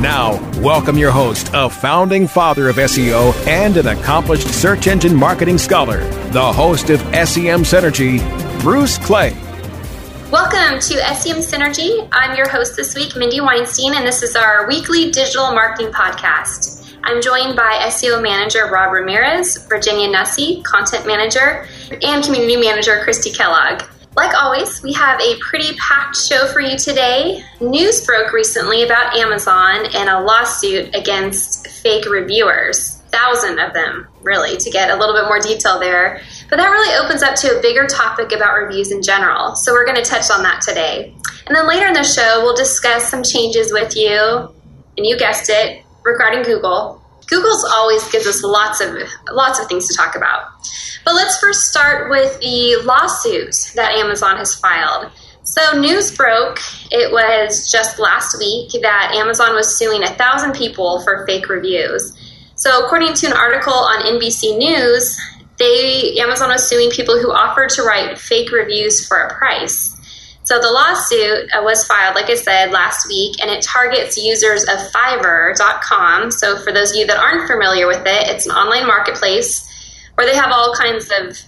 Now, welcome your host, a founding father of SEO and an accomplished search engine marketing scholar, the host of SEM Synergy, Bruce Clay. Welcome to SEM Synergy. I'm your host this week, Mindy Weinstein, and this is our weekly digital marketing podcast. I'm joined by SEO manager Rob Ramirez, Virginia Nussey, content manager, and community manager Kristi Kellogg. Like always, we have a pretty packed show for you today. News broke recently about Amazon and a lawsuit against fake reviewers. Thousand of them, really, to get a little bit more detail there. But that really opens up to a bigger topic about reviews in general. So we're going to touch on that today. And then later in the show, we'll discuss some changes with you, and you guessed it, regarding Google. Google's always gives us lots of lots of things to talk about. But let's first start with the lawsuits that Amazon has filed. So news broke, it was just last week that Amazon was suing a thousand people for fake reviews. So according to an article on NBC News, they Amazon was suing people who offered to write fake reviews for a price. So the lawsuit uh, was filed, like I said, last week, and it targets users of Fiverr.com. So for those of you that aren't familiar with it, it's an online marketplace where they have all kinds of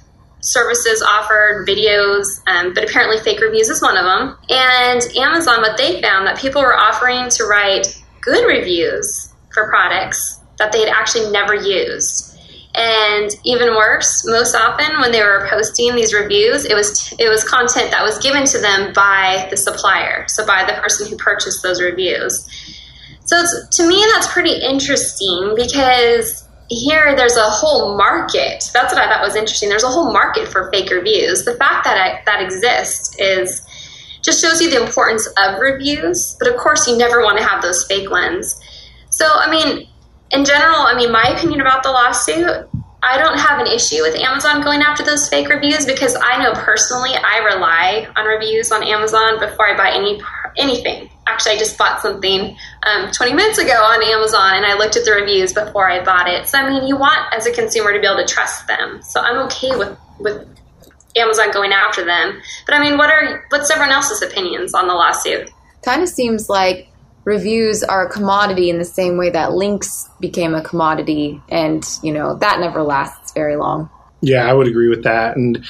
services offered, videos, um, but apparently fake reviews is one of them. And Amazon, what they found that people were offering to write good reviews for products that they had actually never used. And even worse, most often when they were posting these reviews, it was it was content that was given to them by the supplier, so by the person who purchased those reviews. So to me, that's pretty interesting because here there's a whole market. That's what I thought was interesting. There's a whole market for fake reviews. The fact that I, that exists is just shows you the importance of reviews. But of course, you never want to have those fake ones. So I mean, in general, I mean, my opinion about the lawsuit, I don't have an issue with Amazon going after those fake reviews because I know personally I rely on reviews on Amazon before I buy any anything. Actually, I just bought something um, 20 minutes ago on Amazon and I looked at the reviews before I bought it. So I mean, you want as a consumer to be able to trust them. So I'm okay with with Amazon going after them. But I mean, what are what's everyone else's opinions on the lawsuit? Kind of seems like reviews are a commodity in the same way that links became a commodity and you know that never lasts very long. Yeah i would agree with that. And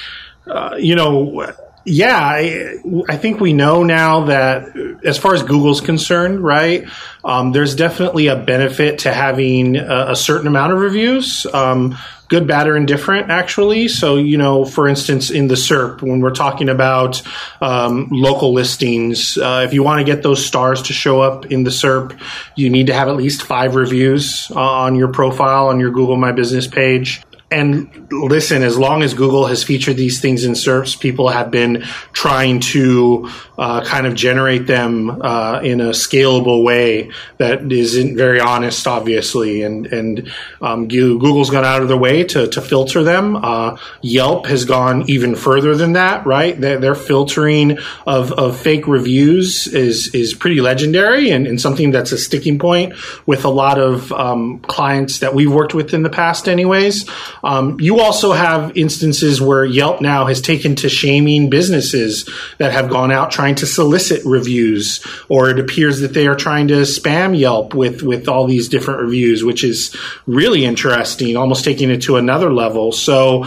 uh, you know yeah I, I, think we know now that as far as google's concerned right um, there's definitely a benefit to having a, a certain amount of reviews. Um, good, bad, or indifferent, actually. So, you know, for instance, in the SERP, when we're talking about um, local listings, uh, if you want to get those stars to show up in the SERP, you need to have at least five reviews uh, on your profile on your Google My Business page and listen, as long as Google has featured these things in SERPs, people have been trying to uh, kind of generate them uh, in a scalable way that isn't very honest, obviously. And and um, Google's gone out of their way to, to filter them. Uh, Yelp has gone even further than that, right? Their, their filtering of, of fake reviews is is pretty legendary and, and something that's a sticking point with a lot of um, clients that we've worked with in the past, anyways. Um, you also have instances where Yelp now has taken to shaming businesses that have gone out trying to solicit reviews, or it appears that they are trying to spam Yelp with with all these different reviews, which is really interesting, almost taking it to another level. So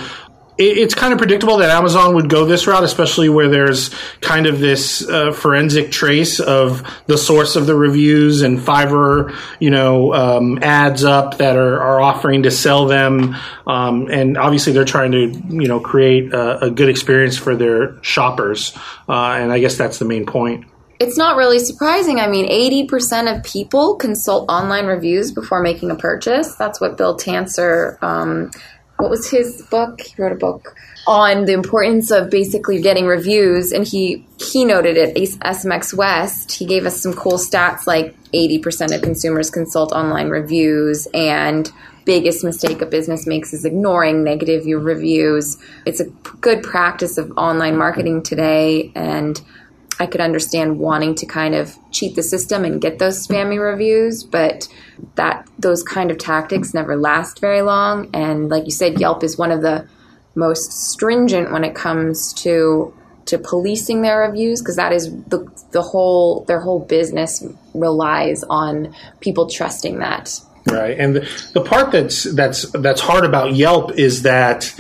it's kind of predictable that Amazon would go this route, especially where there's kind of this uh, forensic trace of the source of the reviews and Fiverr, you know, um, ads up that are, are offering to sell them. Um, and obviously they're trying to, you know, create a, a good experience for their shoppers. Uh, and I guess that's the main point. It's not really surprising. I mean, 80% of people consult online reviews before making a purchase. That's what Bill Tancer um, what was his book? He wrote a book on the importance of basically getting reviews, and he keynoted at SMX West. He gave us some cool stats like 80% of consumers consult online reviews, and biggest mistake a business makes is ignoring negative reviews. It's a good practice of online marketing today, and I could understand wanting to kind of cheat the system and get those spammy reviews, but that those kind of tactics never last very long. And like you said, Yelp is one of the most stringent when it comes to to policing their reviews because that is the the whole their whole business relies on people trusting that. Right, and the, the part that's that's that's hard about Yelp is that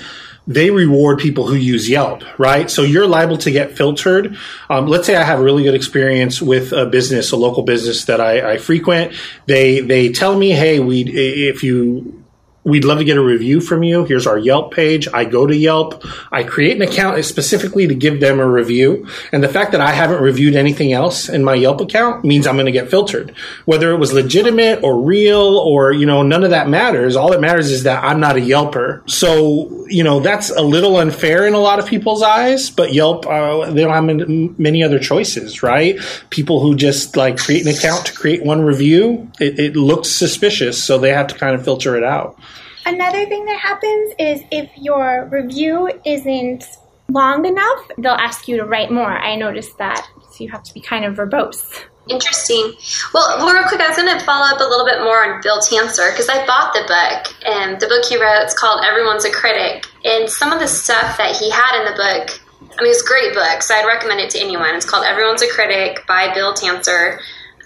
they reward people who use Yelp, right? So you're liable to get filtered. Um, let's say I have a really good experience with a business, a local business that I, I frequent. They they tell me, hey, we if you We'd love to get a review from you. Here's our Yelp page. I go to Yelp. I create an account specifically to give them a review. And the fact that I haven't reviewed anything else in my Yelp account means I'm going to get filtered. Whether it was legitimate or real or, you know, none of that matters. All that matters is that I'm not a Yelper. So, you know, that's a little unfair in a lot of people's eyes, but Yelp, uh, they don't have many other choices, right? People who just like create an account to create one review, it, it looks suspicious. So they have to kind of filter it out. Another thing that happens is if your review isn't long enough, they'll ask you to write more. I noticed that. So you have to be kind of verbose. Interesting. Well, real quick, I was going to follow up a little bit more on Bill Tancer because I bought the book, and the book he wrote is called Everyone's a Critic. And some of the stuff that he had in the book, I mean, it's a great book, so I'd recommend it to anyone. It's called Everyone's a Critic by Bill Tancer.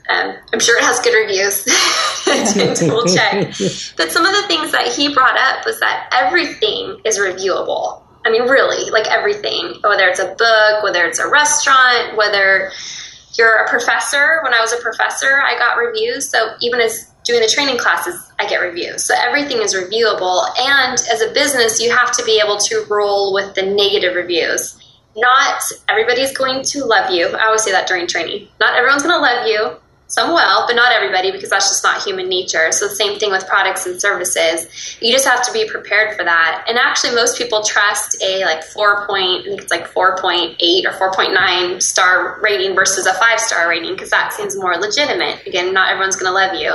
Um, I'm sure it has good reviews. we'll check. But some of the things that he brought up was that everything is reviewable. I mean, really, like everything, whether it's a book, whether it's a restaurant, whether you're a professor. When I was a professor, I got reviews. So even as doing the training classes, I get reviews. So everything is reviewable. And as a business, you have to be able to roll with the negative reviews. Not everybody's going to love you. I always say that during training. Not everyone's going to love you some will, but not everybody because that's just not human nature. So the same thing with products and services. You just have to be prepared for that. And actually most people trust a like 4 point, I think it's like 4.8 or 4.9 star rating versus a 5 star rating because that seems more legitimate. Again, not everyone's going to love you.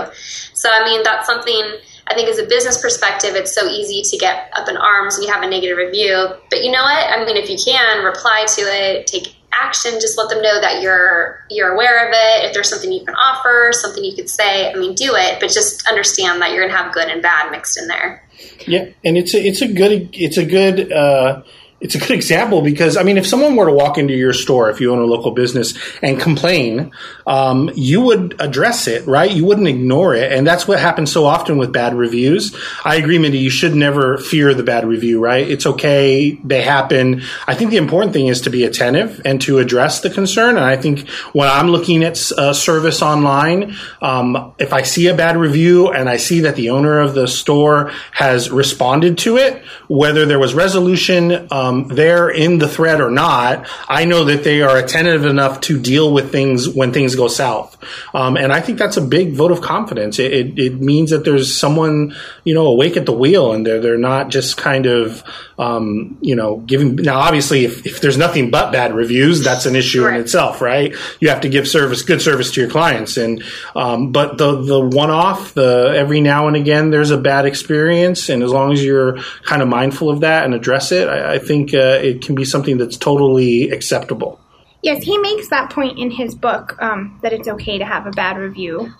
So I mean that's something I think as a business perspective, it's so easy to get up in arms when you have a negative review. But you know what? I mean, if you can reply to it, take action, just let them know that you're you're aware of it. If there's something you can offer, something you could say, I mean, do it. But just understand that you're going to have good and bad mixed in there. Yeah, and it's a it's a good it's a good. Uh, it's a good example because I mean, if someone were to walk into your store, if you own a local business, and complain, um, you would address it, right? You wouldn't ignore it, and that's what happens so often with bad reviews. I agree, Mindy. You should never fear the bad review, right? It's okay; they happen. I think the important thing is to be attentive and to address the concern. And I think when I'm looking at a service online, um, if I see a bad review and I see that the owner of the store has responded to it, whether there was resolution. Um, they're in the thread or not, I know that they are attentive enough to deal with things when things go south. Um, and I think that's a big vote of confidence. It, it, it, means that there's someone, you know, awake at the wheel and they're, they're not just kind of, um, you know, giving. Now, obviously, if, if there's nothing but bad reviews, that's an issue right. in itself, right? You have to give service, good service to your clients. And, um, but the, the one off, the every now and again, there's a bad experience. And as long as you're kind of mindful of that and address it, I, I think think uh, it can be something that's totally acceptable. Yes, he makes that point in his book um, that it's okay to have a bad review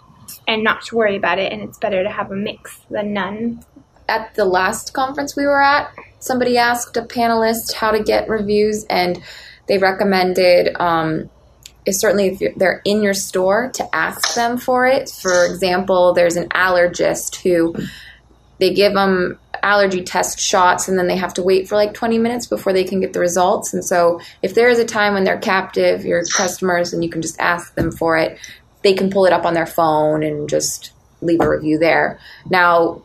and not to worry about it, and it's better to have a mix than none. At the last conference we were at, somebody asked a panelist how to get reviews, and they recommended um, certainly if they're in your store to ask them for it. For example, there's an allergist who they give them allergy test shots and then they have to wait for like 20 minutes before they can get the results. And so if there is a time when they're captive, your customers, and you can just ask them for it, they can pull it up on their phone and just leave a review there. Now,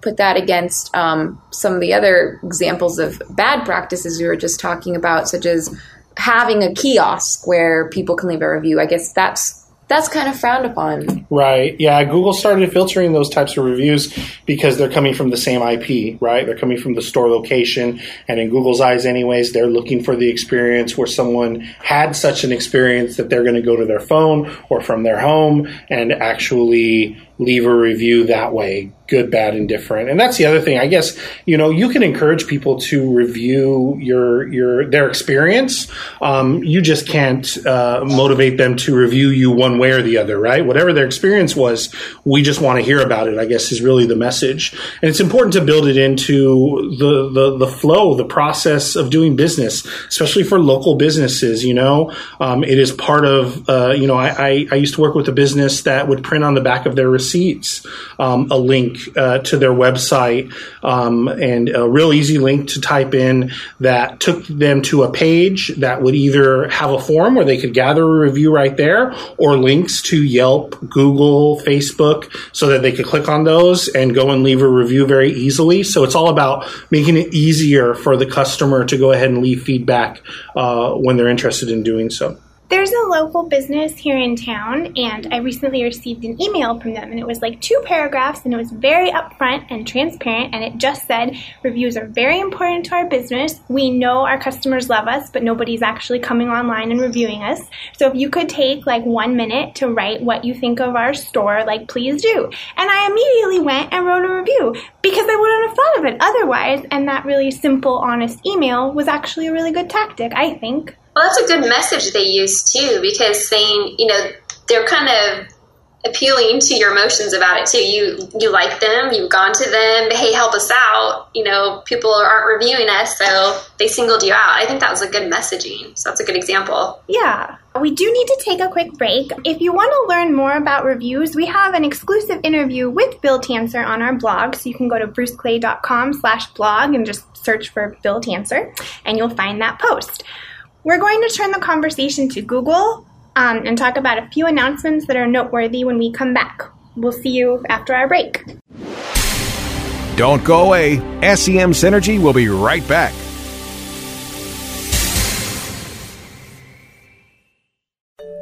put that against um, some of the other examples of bad practices we were just talking about, such as having a kiosk where people can leave a review. I guess that's that's kind of frowned upon. Right. Yeah. Google started filtering those types of reviews because they're coming from the same IP, right? They're coming from the store location. And in Google's eyes, anyways, they're looking for the experience where someone had such an experience that they're going to go to their phone or from their home and actually leave a review that way good, bad, and different. And that's the other thing. I guess you know you can encourage people to review your your their experience. Um, you just can't uh, motivate them to review you one way or the other, right? Whatever their experience was, we just want to hear about it. I guess is really the message, and it's important to build it into the the, the flow, the process of doing business, especially for local businesses. You know, um, it is part of uh, you know I, I, I used to work with a business that would print on the back of their receipts um, a link uh, to their website um, and a real easy link to type in that took them to a page that would either have a form where they could gather a review right there or links to Yelp, Google, Facebook so that they could click on those and go and leave a review very easily. So it's all about making it easier for the customer to go ahead and leave feedback uh, when they're interested in doing so. There's a local business here in town, and I recently received an email from them, and it was like two paragraphs, and it was very upfront and transparent, and it just said, Reviews are very important to our business. We know our customers love us, but nobody's actually coming online and reviewing us. So if you could take like one minute to write what you think of our store, like please do. And I immediately went and wrote a review because I wouldn't have thought of it otherwise, and that really simple, honest email was actually a really good tactic, I think. Well, that's a good message they use too, because saying, you know, they're kind of appealing to your emotions about it too. You you like them, you've gone to them, hey, help us out. You know, people aren't reviewing us, so they singled you out. I think that was a good messaging. So that's a good example. Yeah. We do need to take a quick break. If you want to learn more about reviews, we have an exclusive interview with Bill Tancer on our blog. So you can go to bruceclay.com slash blog and just search for Bill Tancer and you'll find that post. We're going to turn the conversation to Google um, and talk about a few announcements that are noteworthy when we come back. We'll see you after our break. Don't go away. SEM Synergy will be right back.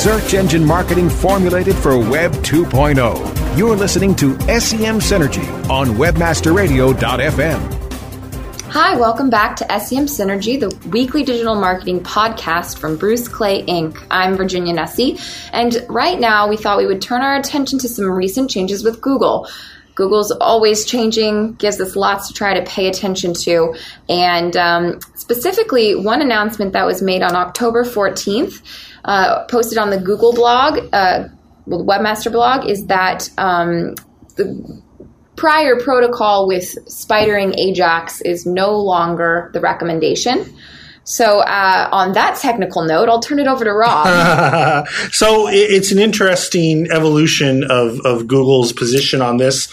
Search engine marketing formulated for Web 2.0. You're listening to SEM Synergy on WebmasterRadio.fm. Hi, welcome back to SEM Synergy, the weekly digital marketing podcast from Bruce Clay Inc. I'm Virginia Nussey, and right now we thought we would turn our attention to some recent changes with Google. Google's always changing, gives us lots to try to pay attention to. And um, specifically, one announcement that was made on October 14th, uh, posted on the Google blog, uh, Webmaster blog, is that um, the prior protocol with spidering Ajax is no longer the recommendation. So, uh, on that technical note, I'll turn it over to Rob. so, it's an interesting evolution of, of Google's position on this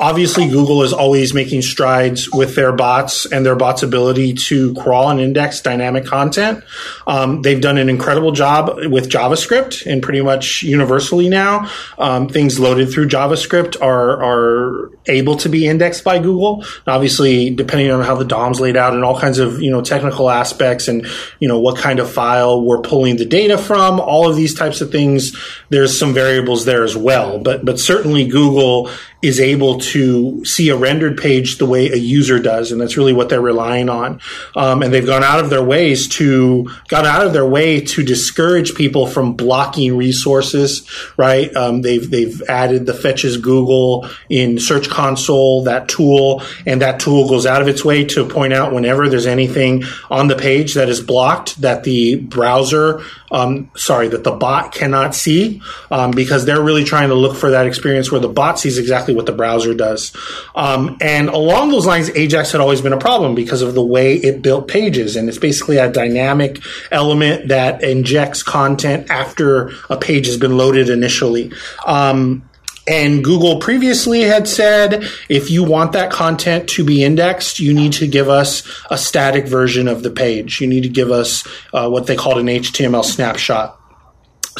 obviously Google is always making strides with their bots and their bots' ability to crawl and index dynamic content. Um, they've done an incredible job with JavaScript and pretty much universally now. Um, things loaded through JavaScript are are able to be indexed by Google. Obviously, depending on how the DOM's laid out and all kinds of you know technical aspects and you know what kind of file we're pulling the data from, all of these types of things. There's some variables there as well, but but certainly Google is able to see a rendered page the way a user does, and that's really what they're relying on. Um, and they've gone out of their ways to gone out of their way to discourage people from blocking resources. Right? Um, they've they've added the Fetch as Google in Search Console, that tool, and that tool goes out of its way to point out whenever there's anything on the page that is blocked that the browser um, sorry, that the bot cannot see um, because they're really trying to look for that experience where the bot sees exactly what the browser does. Um, and along those lines, Ajax had always been a problem because of the way it built pages. And it's basically a dynamic element that injects content after a page has been loaded initially. Um, and Google previously had said if you want that content to be indexed, you need to give us a static version of the page. You need to give us uh, what they called an HTML snapshot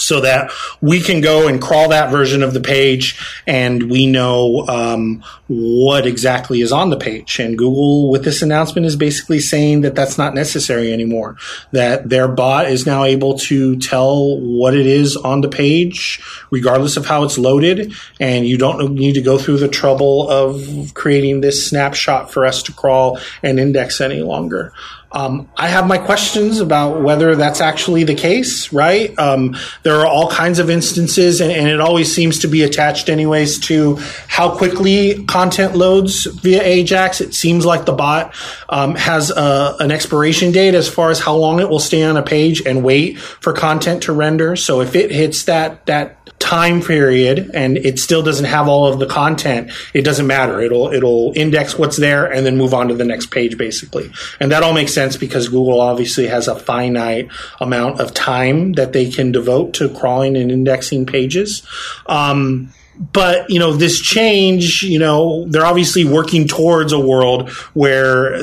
so that we can go and crawl that version of the page and we know um, what exactly is on the page. And Google, with this announcement, is basically saying that that's not necessary anymore. That their bot is now able to tell what it is on the page, regardless of how it's loaded. And you don't need to go through the trouble of creating this snapshot for us to crawl and index any longer. Um, I have my questions about whether that's actually the case, right? Um, there are all kinds of instances, and, and, it always seems to be attached, anyways, to how quickly content loads via Ajax. It seems like the bot um, has a, an expiration date as far as how long it will stay on a page and wait for content to render. So if it hits that that time period and it still doesn't have all of the content, it doesn't matter. It'll it'll index what's there and then move on to the next page basically. And that all makes sense because Google obviously has a finite amount of time that they can devote to crawling and indexing pages. Um, but you know this change you know they're obviously working towards a world where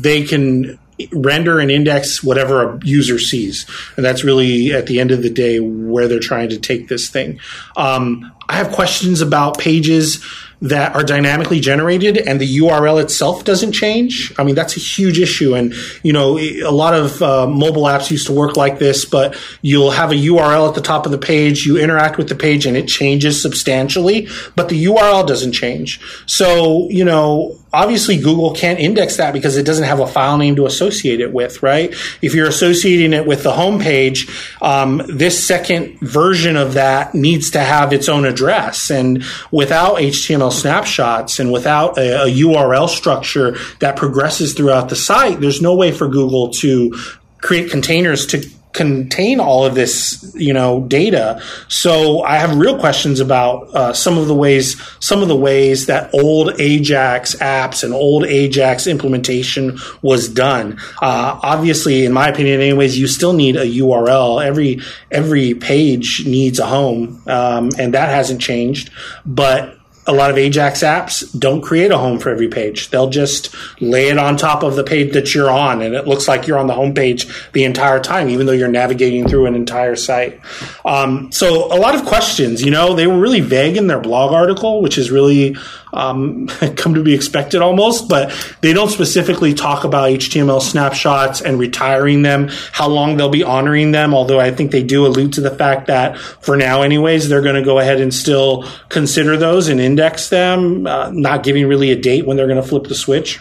they can render and index whatever a user sees. And that's really, at the end of the day, where they're trying to take this thing. Um, I have questions about pages that are dynamically generated and the URL itself doesn't change. I mean, that's a huge issue. And, you know, a lot of uh, mobile apps used to work like this, but you'll have a URL at the top of the page, you interact with the page and it changes substantially, but the URL doesn't change. So, you know, obviously Google can't index that because it doesn't have a file name to associate it with, right? If you're associating it with the home page, um, this second version of that needs to have its own address. And without HTML snapshots and without a, a URL structure that progresses throughout the site, there's no way for Google to create containers to contain all of this, you know, data. So I have real questions about uh, some of the ways, some of the ways that old Ajax apps and old Ajax implementation was done. Uh, obviously, in my opinion, anyways, you still need a URL. Every every page needs a home, um, and that hasn't changed. But a lot of Ajax apps don't create a home for every page. They'll just lay it on top of the page that you're on, and it looks like you're on the home page the entire time, even though you're navigating through an entire site. Um, so, a lot of questions. You know, they were really vague in their blog article, which is really um, come to be expected almost, but they don't specifically talk about HTML snapshots and retiring them, how long they'll be honoring them. Although I think they do allude to the fact that for now, anyways, they're going to go ahead and still consider those and index them, uh, not giving really a date when they're going to flip the switch.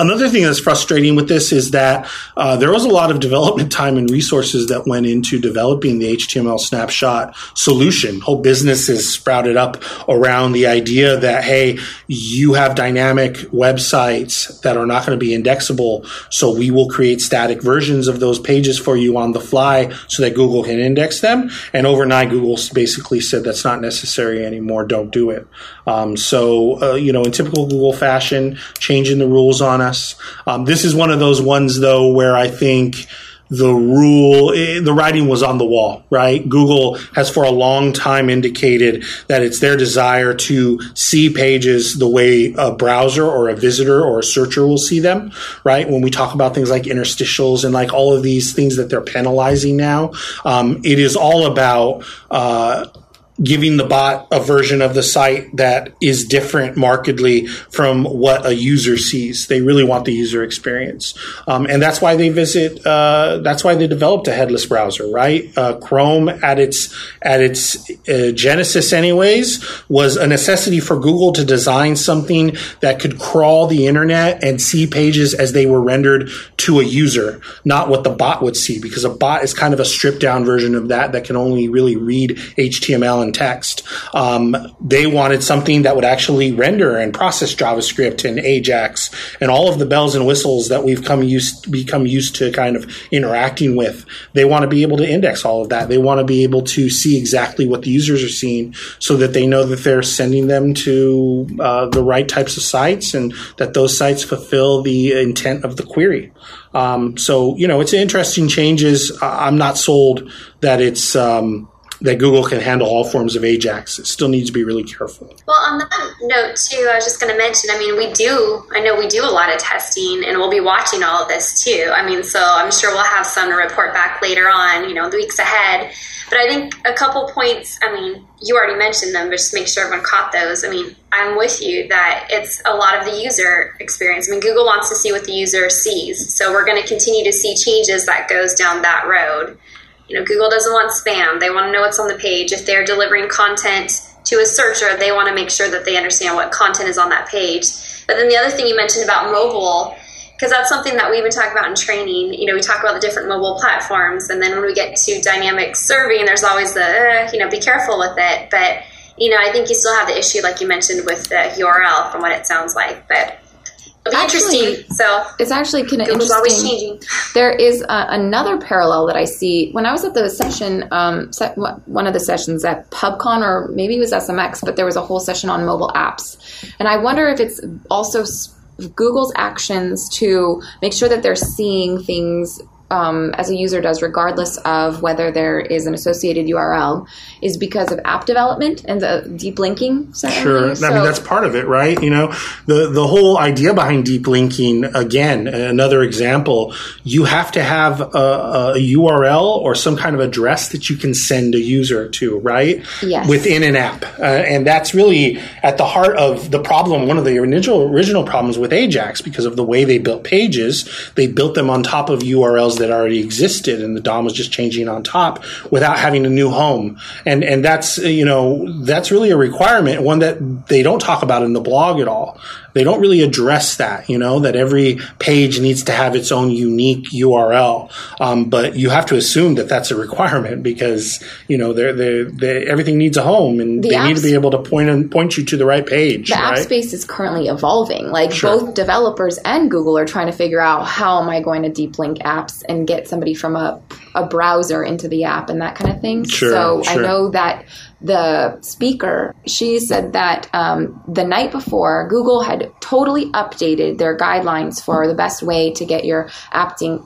Another thing that's frustrating with this is that uh, there was a lot of development time and resources that went into developing the HTML snapshot solution. Whole businesses sprouted up around the idea that, hey, you have dynamic websites that are not going to be indexable, so we will create static versions of those pages for you on the fly so that Google can index them. And overnight, Google basically said that's not necessary anymore. Don't do it. Um, so, uh, you know, in typical Google fashion, changing the rules on us. Um, this is one of those ones, though, where I think the rule, eh, the writing was on the wall, right? Google has for a long time indicated that it's their desire to see pages the way a browser or a visitor or a searcher will see them, right? When we talk about things like interstitials and like all of these things that they're penalizing now, um, it is all about, uh, giving the bot a version of the site that is different markedly from what a user sees. They really want the user experience, um, and that's why they visit. Uh, that's why they developed a headless browser, right? Uh, Chrome at its at its uh, genesis, anyways, was a necessity for Google to design something that could crawl the internet and see pages as they were rendered to a user, not what the bot would see, because a bot is kind of a stripped down version of that that can only really read HTML and text. Um, they wanted something that would actually render and process JavaScript and Ajax and all of the bells and whistles that we've come used become used to kind of interacting with. They want to be able to index all of that. They want to be able to see exactly what the users are seeing so that they know that they're sending them to uh, the right types of sites and that those sites fulfill the intent of the query. Um, so, you know, it's interesting changes. I'm not sold that it's, um, that Google can handle all forms of Ajax. It still needs to be really careful. Well, on that note, too, I was just going to mention I mean, we do, I know we do a lot of testing and we'll be watching all of this too. I mean, so I'm sure we'll have some to report back later on, you know, the weeks ahead. But I think a couple points, I mean, you already mentioned them, but just make sure everyone caught those. I mean, I'm with you that it's a lot of the user experience. I mean, Google wants to see what the user sees. So we're going to continue to see changes that goes down that road. You know, Google doesn't want spam. They want to know what's on the page. If they're delivering content to a searcher, they want to make sure that they understand what content is on that page. But then the other thing you mentioned about mobile, because that's something that we even talk about in training. You know, we talk about the different mobile platforms, and then when we get to dynamic serving, there's always the, uh, you know, be careful with it. But, you know, I think you still have the issue, like you mentioned, with the URL from what it sounds like. But interesting. So It's actually kind of interesting. always changing. There is uh, another parallel that I see when I was at the session, um, se- one of the sessions at PubCon, or maybe it was SMX, but there was a whole session on mobile apps, and I wonder if it's also s- Google's actions to make sure that they're seeing things. Um, as a user does, regardless of whether there is an associated URL, is because of app development and the deep linking. Sure. I mean, that's part of it, right? You know, the, the whole idea behind deep linking, again, another example, you have to have a, a URL or some kind of address that you can send a user to, right? Yes. Within an app. Uh, and that's really at the heart of the problem, one of the original, original problems with Ajax, because of the way they built pages, they built them on top of URLs that already existed, and the DOM was just changing on top without having a new home. And and that's you know that's really a requirement, one that they don't talk about in the blog at all. They don't really address that, you know, that every page needs to have its own unique URL. Um, but you have to assume that that's a requirement because you know they're, they're, they everything needs a home, and The they need to be able to point and point you to the right page. the app space is currently evolving. Like Sure. both developers and Google are trying to figure out how am I going to deep link apps and get somebody from a, a browser into the app and that kind of thing. Sure, so I know that the speaker she said that um, the night before Google had totally updated their guidelines for the best way to get your app ding-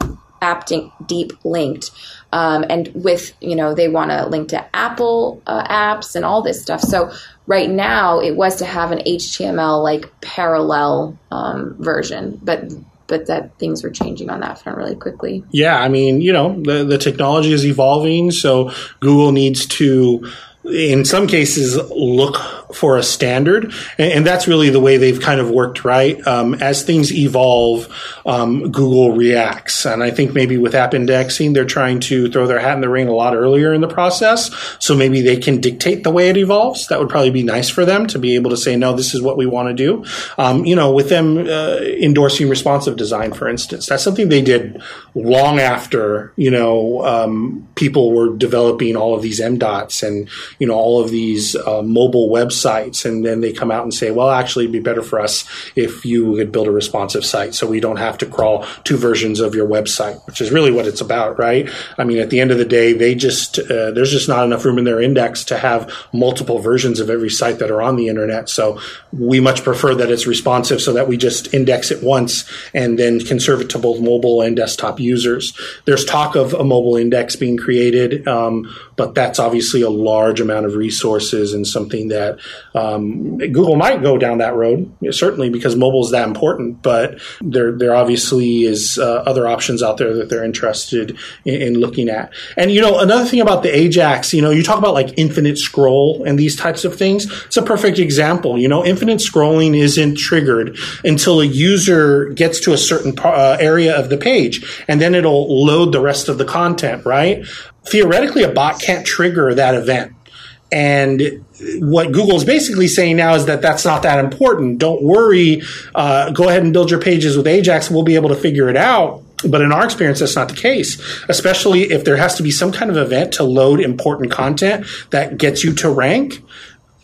deep linked. Um, and with you know they want to link to Apple uh, apps and all this stuff. So right now it was to have an HTML like parallel um, version, but but that things were changing on that front really quickly. Yeah, I mean, you know, the, the technology is evolving, so Google needs to in some cases look for a standard. And, and, that's really the way they've kind of worked right? Um, as things evolve um, google reacts. And i think maybe with app indexing they're trying to throw their hat in the ring a lot earlier in the process. So maybe they can dictate the way it evolves. That would probably be nice for them to be able to say no this is what we want to do. Um, you know with them uh, endorsing responsive design for instance that's something they did long after you know um, people were developing all of these mdots and you know all of these uh, mobile websites, and then they come out and say, well, actually, it'd be better for us if you could build a responsive site, so we don't have to crawl two versions of your website, which is really what it's about, right? I mean, at the end of the day, they just uh, there's just not enough room in their index to have multiple versions of every site that are on the internet. So we much prefer that it's responsive, so that we just index it once and then can serve it to both mobile and desktop users. There's talk of a mobile index being created, um, but that's obviously a large amount of resources and something that um, Google might go down that road, certainly because mobile is that important. But there, there obviously is uh, other options out there that they're interested in, in, looking at. And you know, another thing about the Ajax, you know, you talk about like infinite scroll and these types of things. It's a perfect example. You know, infinite scrolling isn't triggered until a user gets to a certain uh, area of the page, and then it'll load the rest of the content. Right? Theoretically, a bot can't trigger that event and what Google is basically saying now is that that's not that important. Don't worry. Uh, go ahead and build your pages with Ajax. We'll be able to figure it out. But in our experience, that's not the case, especially if there has to be some kind of event to load important content that gets you to rank.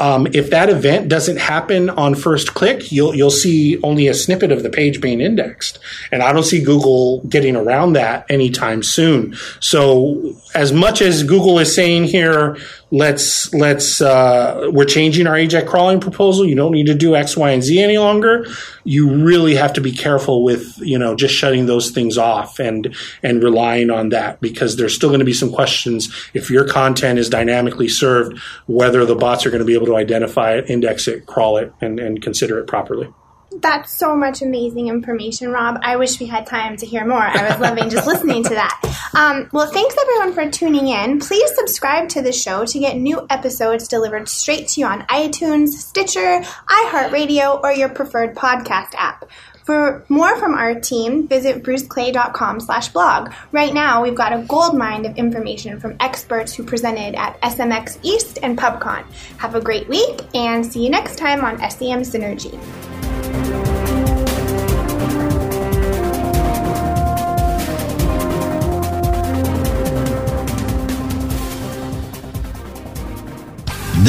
Um, if that event doesn't happen on first click, you'll you'll see only a snippet of the page being indexed, and I don't see Google getting around that anytime soon. So, as much as Google is saying here, let's let's uh, we're changing our Ajax crawling proposal. You don't need to do X, Y, and Z any longer. You really have to be careful with you know just shutting those things off and and relying on that because there's still going to be some questions if your content is dynamically served, whether the bots are going to be able to identify it, index it, crawl it, and, and consider it properly. That's so much amazing information, Rob. I wish we had time to hear more. I was loving just listening to that. Um, well, thanks everyone for tuning in. Please subscribe to the show to get new episodes delivered straight to you on iTunes, Stitcher, iHeartRadio, or your preferred podcast app. For more from our team, visit bruceclay.com slash blog. Right now, we've got a gold mine of information from experts who presented at SMX East and PubCon. Have a great week, and see you next time on SEM Synergy.